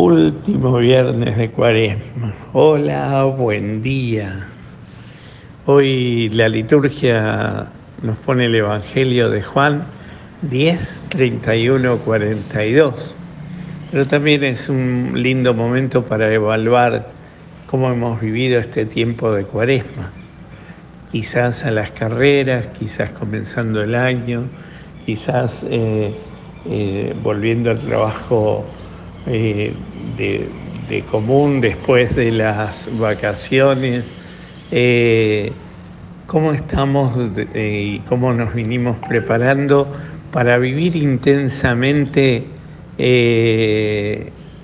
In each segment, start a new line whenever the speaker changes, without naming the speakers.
Último viernes de cuaresma. Hola, buen día. Hoy la liturgia nos pone el Evangelio de Juan 10, 31, 42. Pero también es un lindo momento para evaluar cómo hemos vivido este tiempo de cuaresma. Quizás a las carreras, quizás comenzando el año, quizás eh, eh, volviendo al trabajo eh, de, común después de las vacaciones, eh, cómo estamos y cómo nos vinimos preparando para vivir intensamente,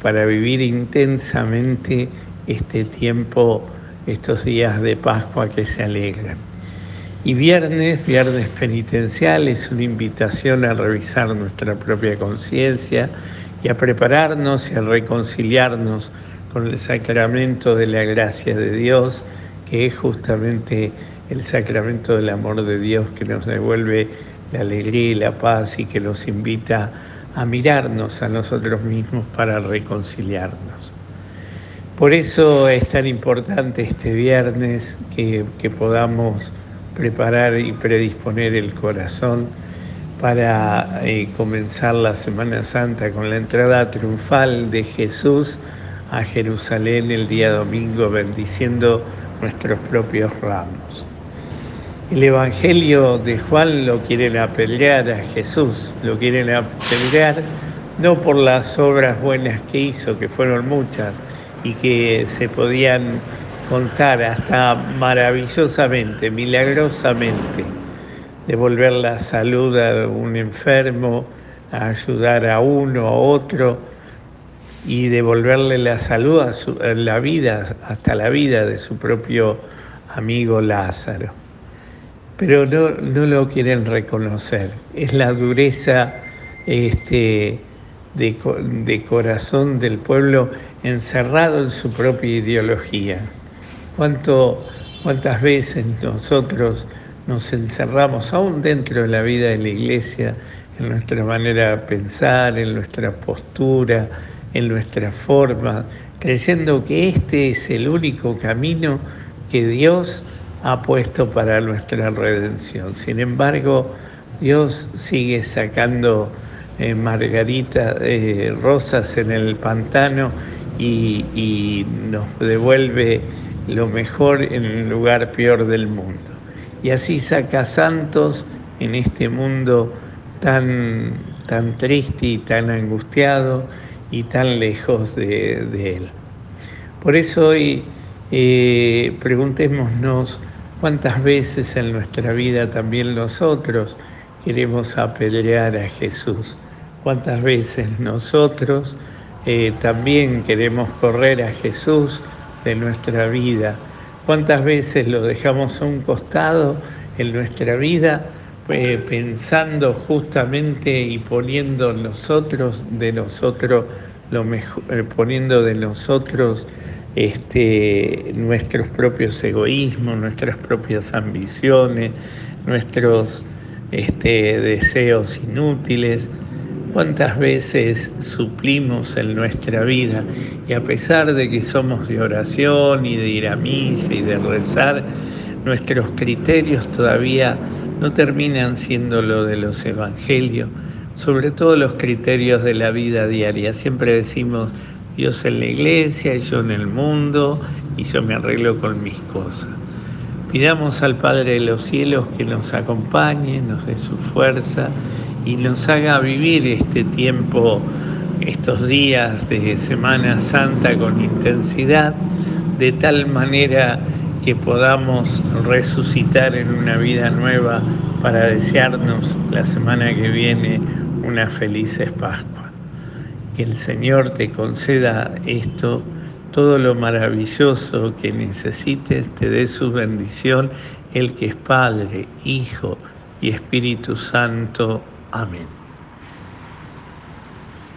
para vivir intensamente este tiempo, estos días de Pascua que se alegran. Y viernes, viernes penitencial, es una invitación a revisar nuestra propia conciencia y a prepararnos y a reconciliarnos con el sacramento de la gracia de Dios, que es justamente el sacramento del amor de Dios que nos devuelve la alegría y la paz y que nos invita a mirarnos a nosotros mismos para reconciliarnos. Por eso es tan importante este viernes que, que podamos preparar y predisponer el corazón para eh, comenzar la Semana Santa con la entrada triunfal de Jesús a Jerusalén el día domingo, bendiciendo nuestros propios ramos. El Evangelio de Juan lo quieren apedrear a Jesús, lo quieren apedrear no por las obras buenas que hizo, que fueron muchas y que se podían contar hasta maravillosamente, milagrosamente, devolver la salud a un enfermo, a ayudar a uno, a otro y devolverle la salud a, la vida, hasta la vida de su propio amigo Lázaro. Pero no, no lo quieren reconocer. Es la dureza este, de, de corazón del pueblo encerrado en su propia ideología. ¿Cuánto, ¿Cuántas veces nosotros nos encerramos aún dentro de la vida de la iglesia, en nuestra manera de pensar, en nuestra postura, en nuestra forma, creyendo que este es el único camino que Dios ha puesto para nuestra redención. Sin embargo, Dios sigue sacando eh, margaritas, eh, rosas en el pantano y, y nos devuelve lo mejor en el lugar peor del mundo y así saca santos en este mundo tan, tan triste y tan angustiado y tan lejos de, Él. Por eso hoy eh, preguntémonos cuántas veces en nuestra vida también nosotros queremos apedrear a Jesús, cuántas veces nosotros eh, también queremos correr a Jesús de nuestra vida ¿Cuántas veces lo dejamos a un costado en nuestra vida eh, pensando justamente y poniendo nosotros de nosotros eh, poniendo de nosotros este, nuestros propios egoísmos, nuestras propias ambiciones, nuestros este, deseos inútiles? Cuántas veces suplimos en nuestra vida y a pesar de que somos de oración y de ir a misa y de rezar, nuestros criterios todavía no terminan siendo lo de los evangelios, sobre todo los criterios de la vida diaria. Siempre decimos Dios en la iglesia y yo en el mundo y yo me arreglo con mis cosas. Pidamos al Padre de los cielos que nos acompañe, nos dé su fuerza y nos haga vivir este tiempo, estos días de Semana Santa con intensidad, de tal manera que podamos resucitar en una vida nueva para desearnos la semana que viene una feliz Pascua. Que el Señor te conceda esto, todo lo maravilloso que necesites, te dé su bendición, el que es Padre, Hijo y Espíritu Santo. Amén.